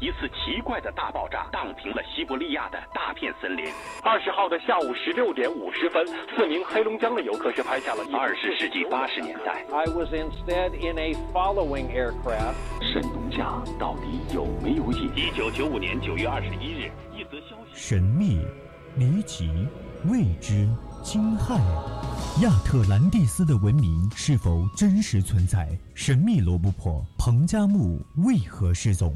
一次奇怪的大爆炸荡平了西伯利亚的大片森林。二十号的下午十六点五十分，四名黑龙江的游客是拍下了二十世纪八十年代。I was instead in a following aircraft。神农架到底有没有瘾？一九九五年九月二十一日，一则消息：神秘、离奇、未知、惊骇。亚特兰蒂斯的文明是否真实存在？神秘罗布泊彭加木为何失踪？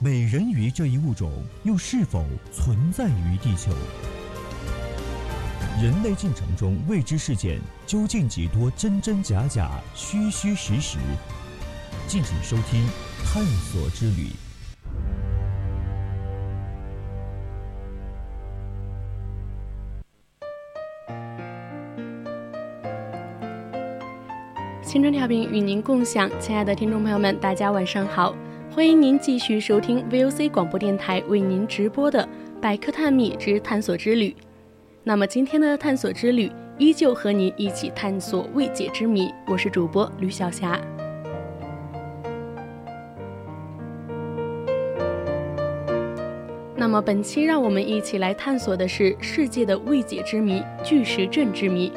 美人鱼这一物种又是否存在于地球？人类进程中未知事件究竟几多真真假假、虚虚实实？敬请收听《探索之旅》。青春调频与您共享，亲爱的听众朋友们，大家晚上好！欢迎您继续收听 VOC 广播电台为您直播的《百科探秘之探索之旅》。那么今天的探索之旅依旧和您一起探索未解之谜，我是主播吕小霞。那么本期让我们一起来探索的是世界的未解之谜——巨石阵之谜。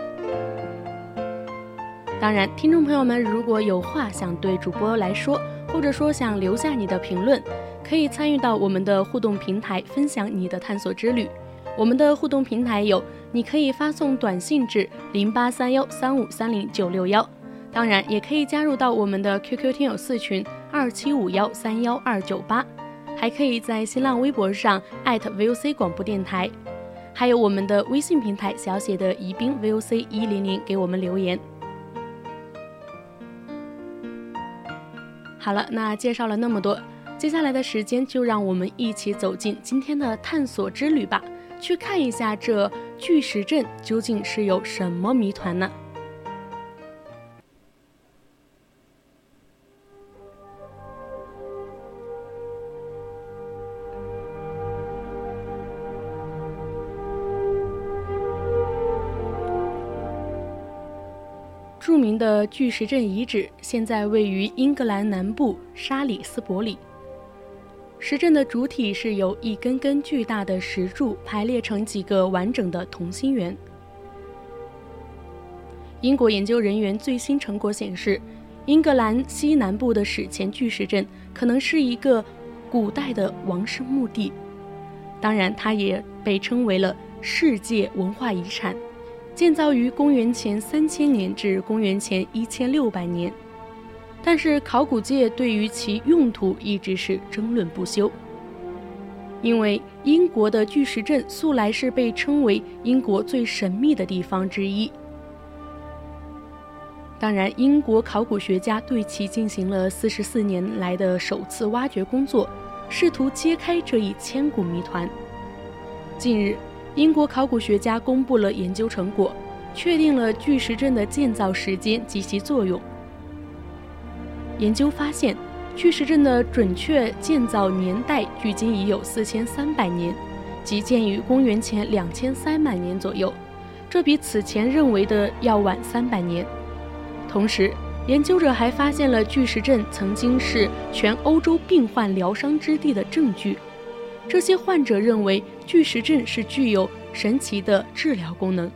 当然，听众朋友们，如果有话想对主播来说，或者说想留下你的评论，可以参与到我们的互动平台，分享你的探索之旅。我们的互动平台有，你可以发送短信至零八三幺三五三零九六幺，当然也可以加入到我们的 QQ 听友四群二七五幺三幺二九八，还可以在新浪微博上 @VOC 广播电台，还有我们的微信平台小写的宜宾 VOC 一零零给我们留言。好了，那介绍了那么多，接下来的时间就让我们一起走进今天的探索之旅吧，去看一下这巨石阵究竟是有什么谜团呢？的巨石阵遗址现在位于英格兰南部沙里斯伯里。石阵的主体是由一根根巨大的石柱排列成几个完整的同心圆。英国研究人员最新成果显示，英格兰西南部的史前巨石阵可能是一个古代的王室墓地，当然，它也被称为了世界文化遗产。建造于公元前三千年至公元前一千六百年，但是考古界对于其用途一直是争论不休。因为英国的巨石阵素来是被称为英国最神秘的地方之一。当然，英国考古学家对其进行了四十四年来的首次挖掘工作，试图揭开这一千古谜团。近日。英国考古学家公布了研究成果，确定了巨石阵的建造时间及其作用。研究发现，巨石阵的准确建造年代距今已有四千三百年，即建于公元前两千三百年左右，这比此前认为的要晚三百年。同时，研究者还发现了巨石阵曾经是全欧洲病患疗伤之地的证据。这些患者认为巨石阵是具有神奇的治疗功能。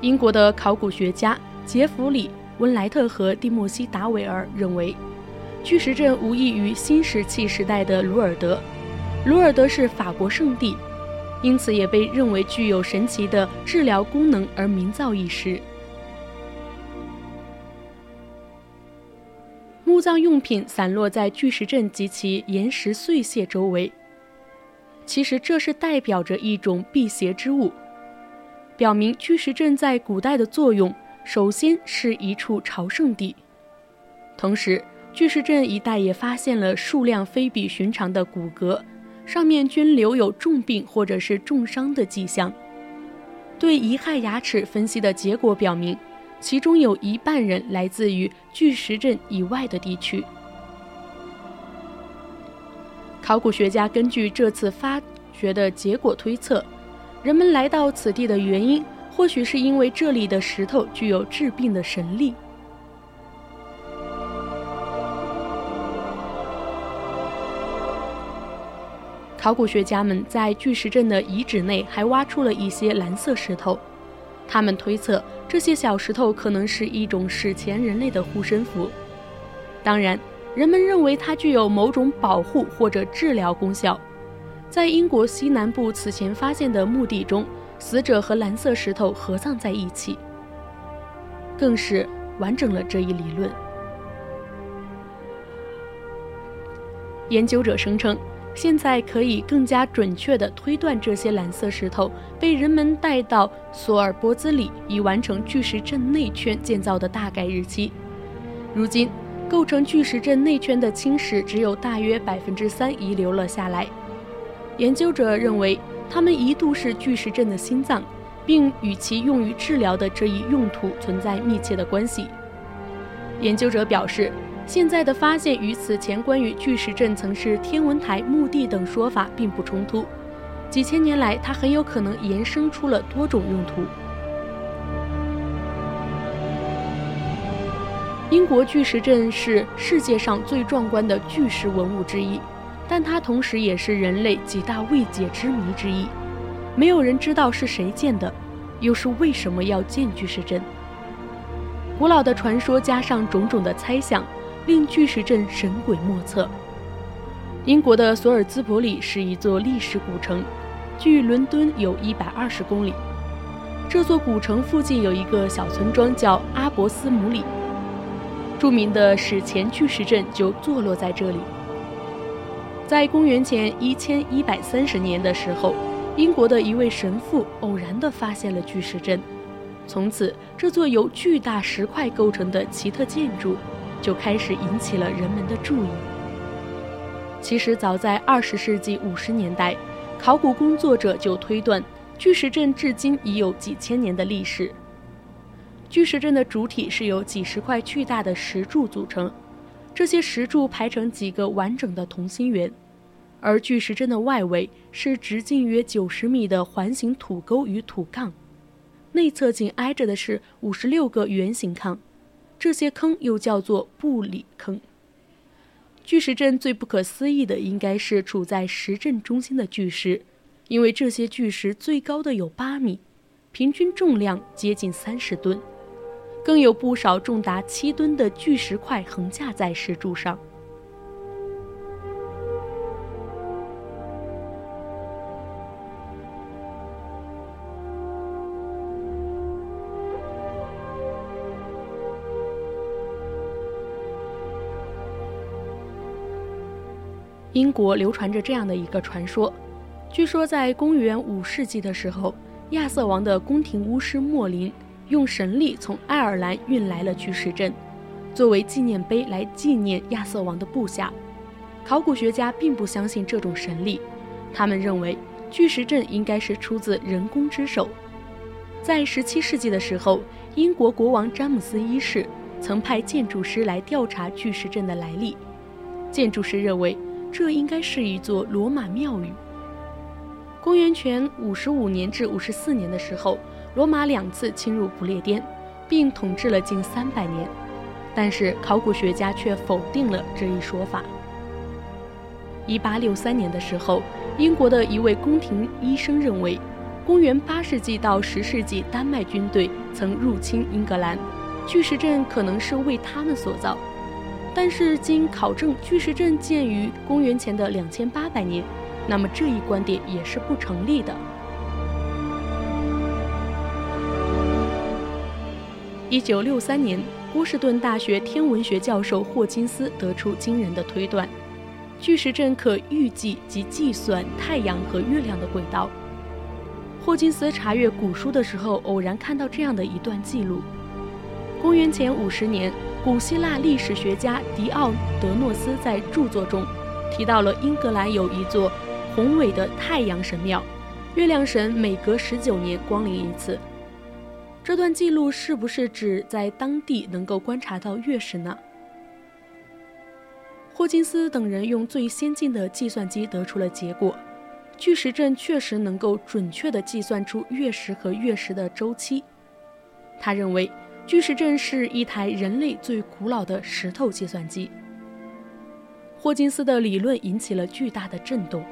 英国的考古学家杰弗里·温莱特和蒂莫西·达维尔认为，巨石阵无异于新石器时代的鲁尔德。鲁尔德是法国圣地，因此也被认为具有神奇的治疗功能而名噪一时。墓葬用品散落在巨石阵及其岩石碎屑周围。其实这是代表着一种辟邪之物，表明巨石阵在古代的作用首先是一处朝圣地。同时，巨石阵一带也发现了数量非比寻常的骨骼，上面均留有重病或者是重伤的迹象。对遗骸牙齿分析的结果表明。其中有一半人来自于巨石阵以外的地区。考古学家根据这次发掘的结果推测人们来到此地的原因或许是因为这里的石头具有治病的神力。考古学家们在巨石阵的遗址内还挖出了一些蓝色石头。他们推测这些小石头可能是一种史前人类的护身符。当然，人们认为它具有某种保护或者治疗功效。在英国西南部此前发现的墓地中，死者和蓝色石头合葬在一起，更是完整了这一理论。研究者声称。现在可以更加准确地推断这些蓝色石头被人们带到索尔波兹里，以完成巨石阵内圈建造的大概日期。如今，构成巨石阵内圈的青石只有大约百分之三遗留了下来。研究者认为，它们一度是巨石阵的心脏，并与其用于治疗的这一用途存在密切的关系。研究者表示。现在的发现与此前关于巨石阵曾是天文台、墓地等说法并不冲突。几千年来，它很有可能延伸出了多种用途。英国巨石阵是世界上最壮观的巨石文物之一，但它同时也是人类几大未解之谜之一。没有人知道是谁建的，又是为什么要建巨石阵。古老的传说加上种种的猜想。令巨石阵神鬼莫测。英国的索尔兹伯里是一座历史古城，距伦敦有一百二十公里。这座古城附近有一个小村庄叫阿伯斯姆里，著名的史前巨石阵就坐落在这里。在公元前一千一百三十年的时候，英国的一位神父偶然地发现了巨石阵，从此这座由巨大石块构成的奇特建筑。就开始引起了人们的注意。其实，早在二十世纪五十年代，考古工作者就推断，巨石阵至今已有几千年的历史。巨石阵的主体是由几十块巨大的石柱组成，这些石柱排成几个完整的同心圆，而巨石阵的外围是直径约九十米的环形土沟与土杠，内侧紧挨着的是五十六个圆形坑。这些坑又叫做布里坑。巨石阵最不可思议的应该是处在石阵中心的巨石，因为这些巨石最高的有八米，平均重量接近三十吨，更有不少重达七吨的巨石块横架在石柱上。英国流传着这样的一个传说，据说在公元五世纪的时候，亚瑟王的宫廷巫师莫林用神力从爱尔兰运来了巨石阵，作为纪念碑来纪念亚瑟王的部下。考古学家并不相信这种神力，他们认为巨石阵应该是出自人工之手。在十七世纪的时候，英国国王詹姆斯一世曾派建筑师来调查巨石阵的来历，建筑师认为。这应该是一座罗马庙宇。公元前五十五年至五十四年的时候，罗马两次侵入不列颠，并统治了近三百年。但是考古学家却否定了这一说法。一八六三年的时候，英国的一位宫廷医生认为，公元八世纪到十世纪，丹麦军队曾入侵英格兰，巨石阵可能是为他们所造。但是经考证，巨石阵建于公元前的两千八百年，那么这一观点也是不成立的。一九六三年，波士顿大学天文学教授霍金斯得出惊人的推断：巨石阵可预计及计算太阳和月亮的轨道。霍金斯查阅古书的时候，偶然看到这样的一段记录：公元前五十年。古希腊历史学家迪奥德诺斯在著作中提到了英格兰有一座宏伟的太阳神庙，月亮神每隔十九年光临一次。这段记录是不是指在当地能够观察到月食呢？霍金斯等人用最先进的计算机得出了结果，巨石阵确实能够准确地计算出月食和月食的周期。他认为。巨石阵是一台人类最古老的石头计算机。霍金斯的理论引起了巨大的震动，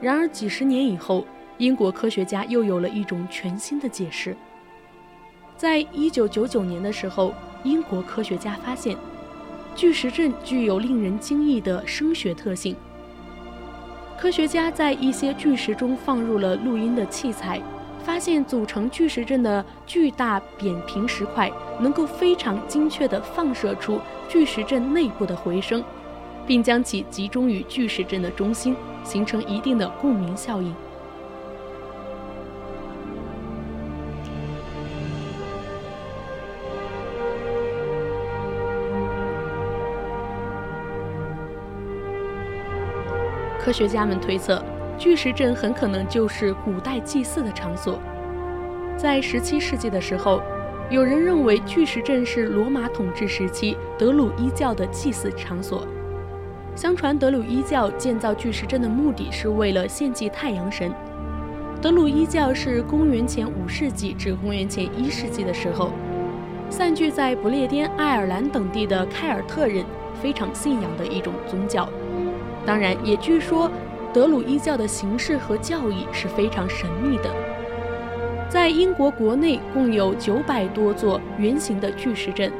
然而几十年以后，英国科学家又有了一种全新的解释。在一九九九年的时候，英国科学家发现，巨石阵具有令人惊异的声学特性。科学家在一些巨石中放入了录音的器材，发现组成巨石阵的巨大扁平石块能够非常精确地放射出巨石阵内部的回声，并将其集中于巨石阵的中心，形成一定的共鸣效应。科学家们推测，巨石阵很可能就是古代祭祀的场所。在17世纪的时候，有人认为巨石阵是罗马统治时期德鲁伊教的祭祀场所。相传，德鲁伊教建造巨石阵的目的是为了献祭太阳神。德鲁伊教是公元前5世纪至公元前1世纪的时候，散居在不列颠、爱尔兰等地的凯尔特人非常信仰的一种宗教。当然，也据说德鲁伊教的形式和教义是非常神秘的。在英国国内共有九百多座圆形的巨石阵，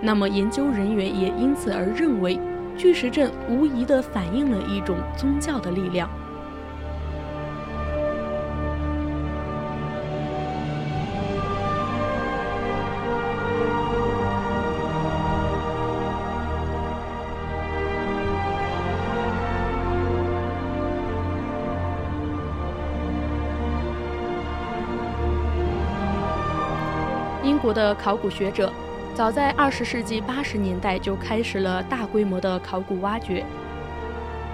那么研究人员也因此而认为，巨石阵无疑的反映了一种宗教的力量。的考古学者早在二十世纪八十年代就开始了大规模的考古挖掘。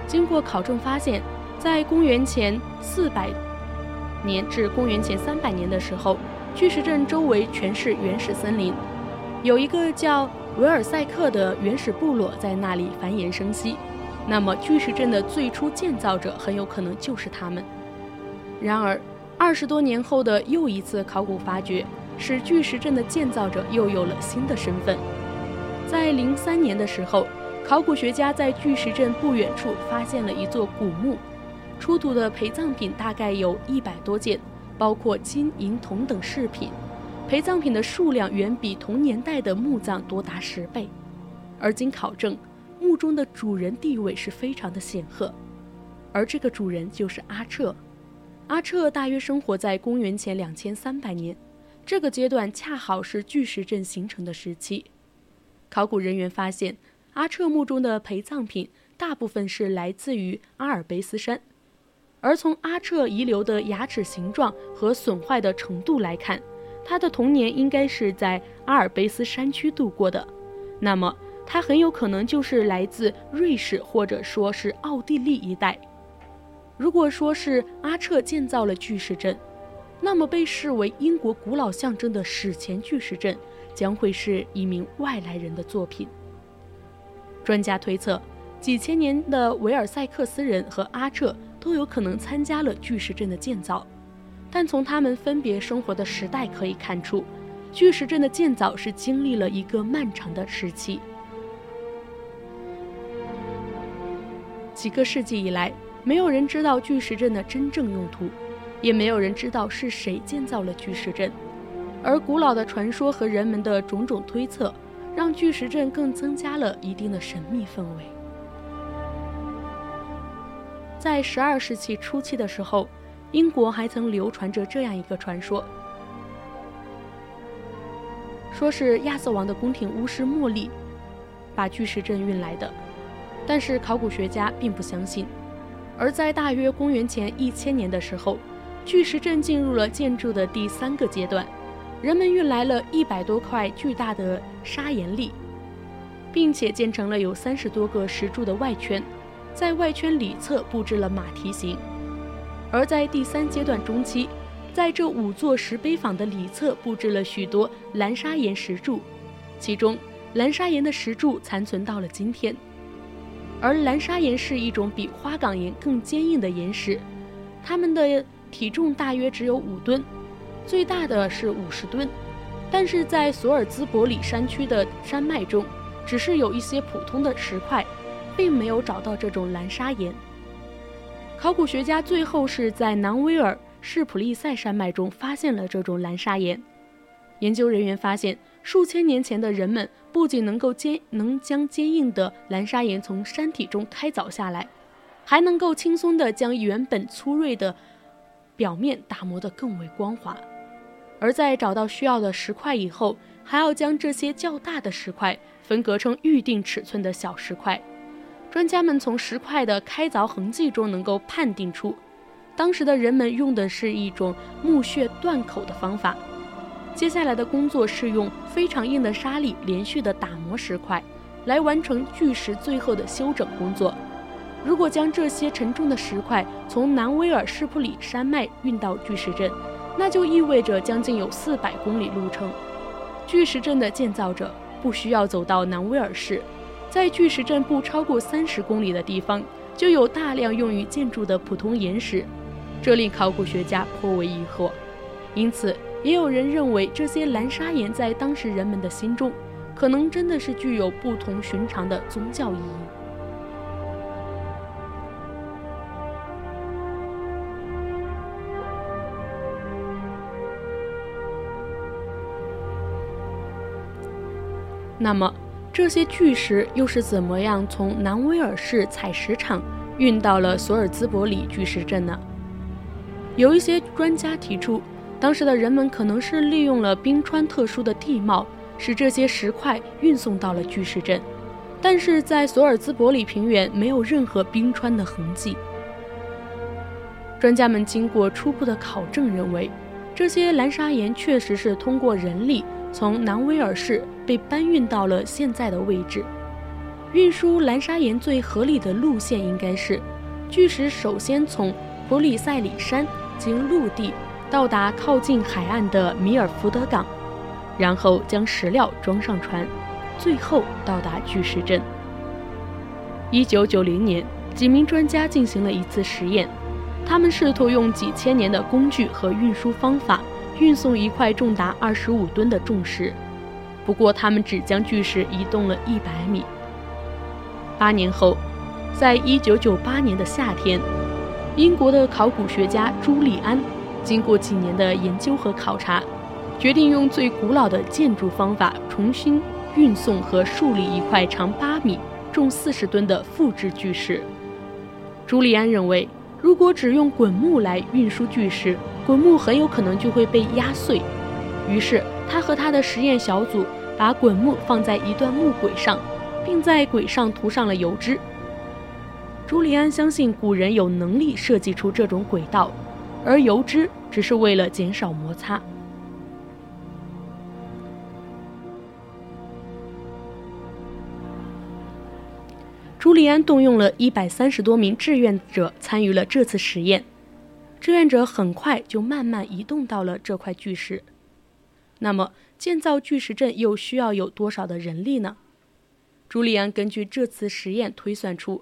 经过考证发现，在公元前四百年至公元前三百年的时候，巨石阵周围全是原始森林，有一个叫维尔塞克的原始部落在那里繁衍生息。那么，巨石阵的最初建造者很有可能就是他们。然而，二十多年后的又一次考古发掘。使巨石阵的建造者又有了新的身份。在零三年的时候，考古学家在巨石阵不远处发现了一座古墓，出土的陪葬品大概有一百多件，包括金银铜等饰品。陪葬品的数量远比同年代的墓葬多达十倍。而经考证，墓中的主人地位是非常的显赫，而这个主人就是阿彻。阿彻大约生活在公元前两千三百年。这个阶段恰好是巨石阵形成的时期。考古人员发现，阿彻墓中的陪葬品大部分是来自于阿尔卑斯山，而从阿彻遗留的牙齿形状和损坏的程度来看，他的童年应该是在阿尔卑斯山区度过的。那么，他很有可能就是来自瑞士或者说是奥地利一带。如果说是阿彻建造了巨石阵，那么，被视为英国古老象征的史前巨石阵，将会是一名外来人的作品。专家推测，几千年的维尔塞克斯人和阿彻都有可能参加了巨石阵的建造，但从他们分别生活的时代可以看出，巨石阵的建造是经历了一个漫长的时期。几个世纪以来，没有人知道巨石阵的真正用途。也没有人知道是谁建造了巨石阵，而古老的传说和人们的种种推测，让巨石阵更增加了一定的神秘氛围。在十二世纪初期的时候，英国还曾流传着这样一个传说，说是亚瑟王的宫廷巫师茉莉把巨石阵运来的，但是考古学家并不相信。而在大约公元前一千年的时候。巨石阵进入了建筑的第三个阶段，人们运来了一百多块巨大的砂岩砾，并且建成了有三十多个石柱的外圈，在外圈里侧布置了马蹄形。而在第三阶段中期，在这五座石碑坊的里侧布置了许多蓝砂岩石柱，其中蓝砂岩的石柱残存到了今天。而蓝砂岩是一种比花岗岩更坚硬的岩石，它们的。体重大约只有五吨，最大的是五十吨，但是在索尔兹伯里山区的山脉中，只是有一些普通的石块，并没有找到这种蓝砂岩。考古学家最后是在南威尔士普利塞山脉中发现了这种蓝砂岩。研究人员发现，数千年前的人们不仅能够坚能将坚硬的蓝砂岩从山体中开凿下来，还能够轻松地将原本粗锐的表面打磨得更为光滑。而在找到需要的石块以后，还要将这些较大的石块分割成预定尺寸的小石块。专家们从石块的开凿痕迹中能够判定出，当时的人们用的是一种木屑断口的方法。接下来的工作是用非常硬的沙粒连续的打磨石块，来完成巨石最后的修整工作。如果将这些沉重的石块从南威尔士普里山脉运到巨石阵，那就意味着将近有四百公里路程。巨石阵的建造者不需要走到南威尔士。在巨石阵不超过三十公里的地方，就有大量用于建筑的普通岩石，这令考古学家颇为疑惑。因此，也有人认为这些蓝砂岩在当时人们的心中，可能真的是具有不同寻常的宗教意义。那么。这些巨石又是怎么样从南威尔士采石场运到了索尔兹伯里巨石阵呢？有一些专家提出，当时的人们可能是利用了冰川特殊的地貌，使这些石块运送到了巨石阵。但是在索尔兹伯里平原没有任何冰川的痕迹。专家们经过初步的考证，认为这些蓝砂岩确实是通过人力。从南威尔士被搬运到了现在的位置。运输蓝砂岩最合理的路线应该是：巨石首先从普里塞里山经陆地到达靠近海岸的米尔福德港，然后将石料装上船，最后到达巨石镇。一九九零年，几名专家进行了一次实验，他们试图用几千年的工具和运输方法。运送一块重达二十五吨的重石，不过他们只将巨石移动了一百米。八年后，在一九九八年的夏天，英国的考古学家朱利安经过几年的研究和考察，决定用最古老的建筑方法重新运送和树立一块长八米、重四十吨的复制巨石。朱利安认为。如果只用滚木来运输巨石，滚木很有可能就会被压碎。于是，他和他的实验小组把滚木放在一段木轨上，并在轨上涂上了油脂。朱利安相信古人有能力设计出这种轨道，而油脂只是为了减少摩擦。朱利安动用了一百三十多名志愿者参与了这次实验，志愿者很快就慢慢移动到了这块巨石。那么，建造巨石阵又需要有多少的人力呢？朱利安根据这次实验推算出，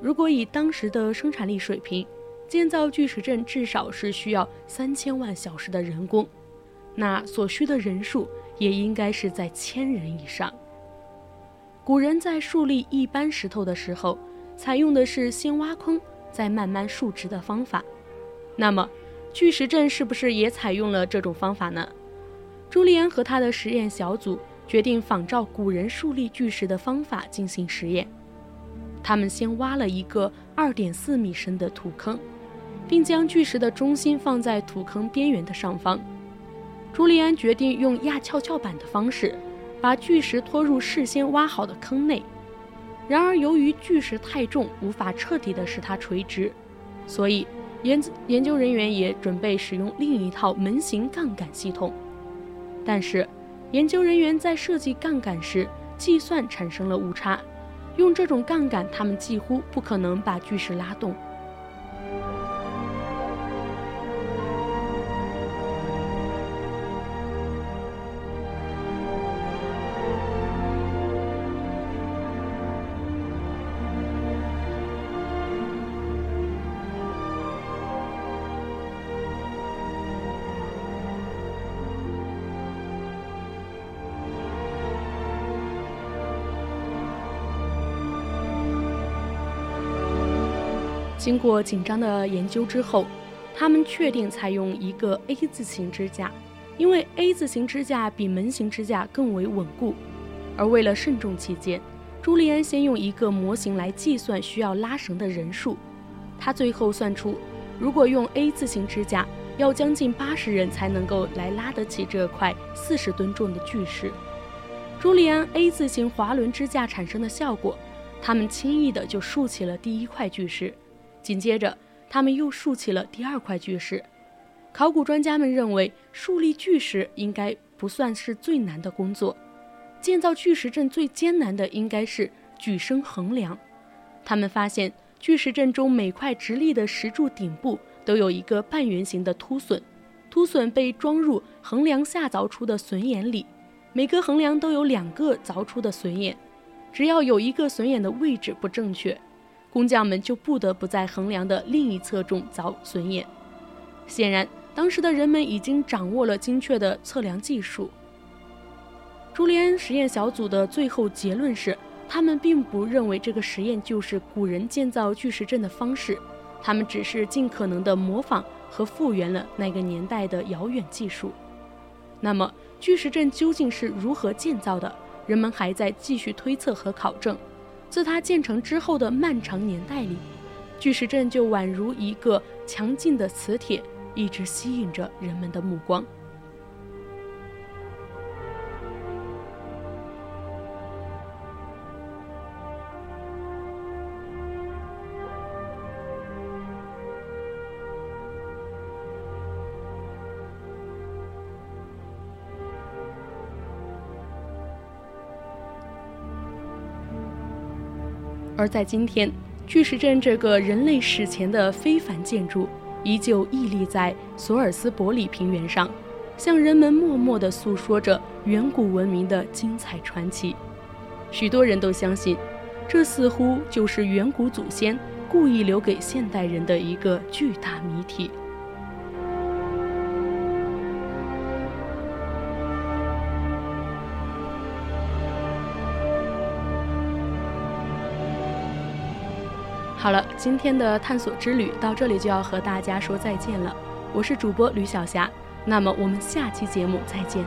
如果以当时的生产力水平，建造巨石阵至少是需要三千万小时的人工，那所需的人数也应该是在千人以上。古人在树立一般石头的时候，采用的是先挖坑再慢慢竖直的方法。那么，巨石阵是不是也采用了这种方法呢？朱利安和他的实验小组决定仿照古人树立巨石的方法进行实验。他们先挖了一个2.4米深的土坑，并将巨石的中心放在土坑边缘的上方。朱利安决定用压跷跷板的方式。把巨石拖入事先挖好的坑内，然而由于巨石太重，无法彻底的使它垂直，所以研研究人员也准备使用另一套门型杠杆系统。但是，研究人员在设计杠杆时计算产生了误差，用这种杠杆，他们几乎不可能把巨石拉动。经过紧张的研究之后，他们确定采用一个 A 字形支架，因为 A 字形支架比门形支架更为稳固。而为了慎重起见，朱利安先用一个模型来计算需要拉绳的人数。他最后算出，如果用 A 字形支架，要将近八十人才能够来拉得起这块四十吨重的巨石。朱利安 A 字形滑轮支架产生的效果，他们轻易的就竖起了第一块巨石。紧接着，他们又竖起了第二块巨石。考古专家们认为，树立巨石应该不算是最难的工作。建造巨石阵最艰难的应该是举升横梁。他们发现，巨石阵中每块直立的石柱顶部都有一个半圆形的凸损，凸损被装入横梁下凿出的榫眼里。每个横梁都有两个凿出的榫眼，只要有一个榫眼的位置不正确，工匠们就不得不在横梁的另一侧中凿榫眼。显然，当时的人们已经掌握了精确的测量技术。朱利安实验小组的最后结论是，他们并不认为这个实验就是古人建造巨石阵的方式，他们只是尽可能的模仿和复原了那个年代的遥远技术。那么，巨石阵究竟是如何建造的？人们还在继续推测和考证。自它建成之后的漫长年代里，巨石阵就宛如一个强劲的磁铁，一直吸引着人们的目光。而在今天，巨石阵这个人类史前的非凡建筑，依旧屹立在索尔斯伯里平原上，向人们默默地诉说着远古文明的精彩传奇。许多人都相信，这似乎就是远古祖先故意留给现代人的一个巨大谜题。好了，今天的探索之旅到这里就要和大家说再见了。我是主播吕小霞，那么我们下期节目再见。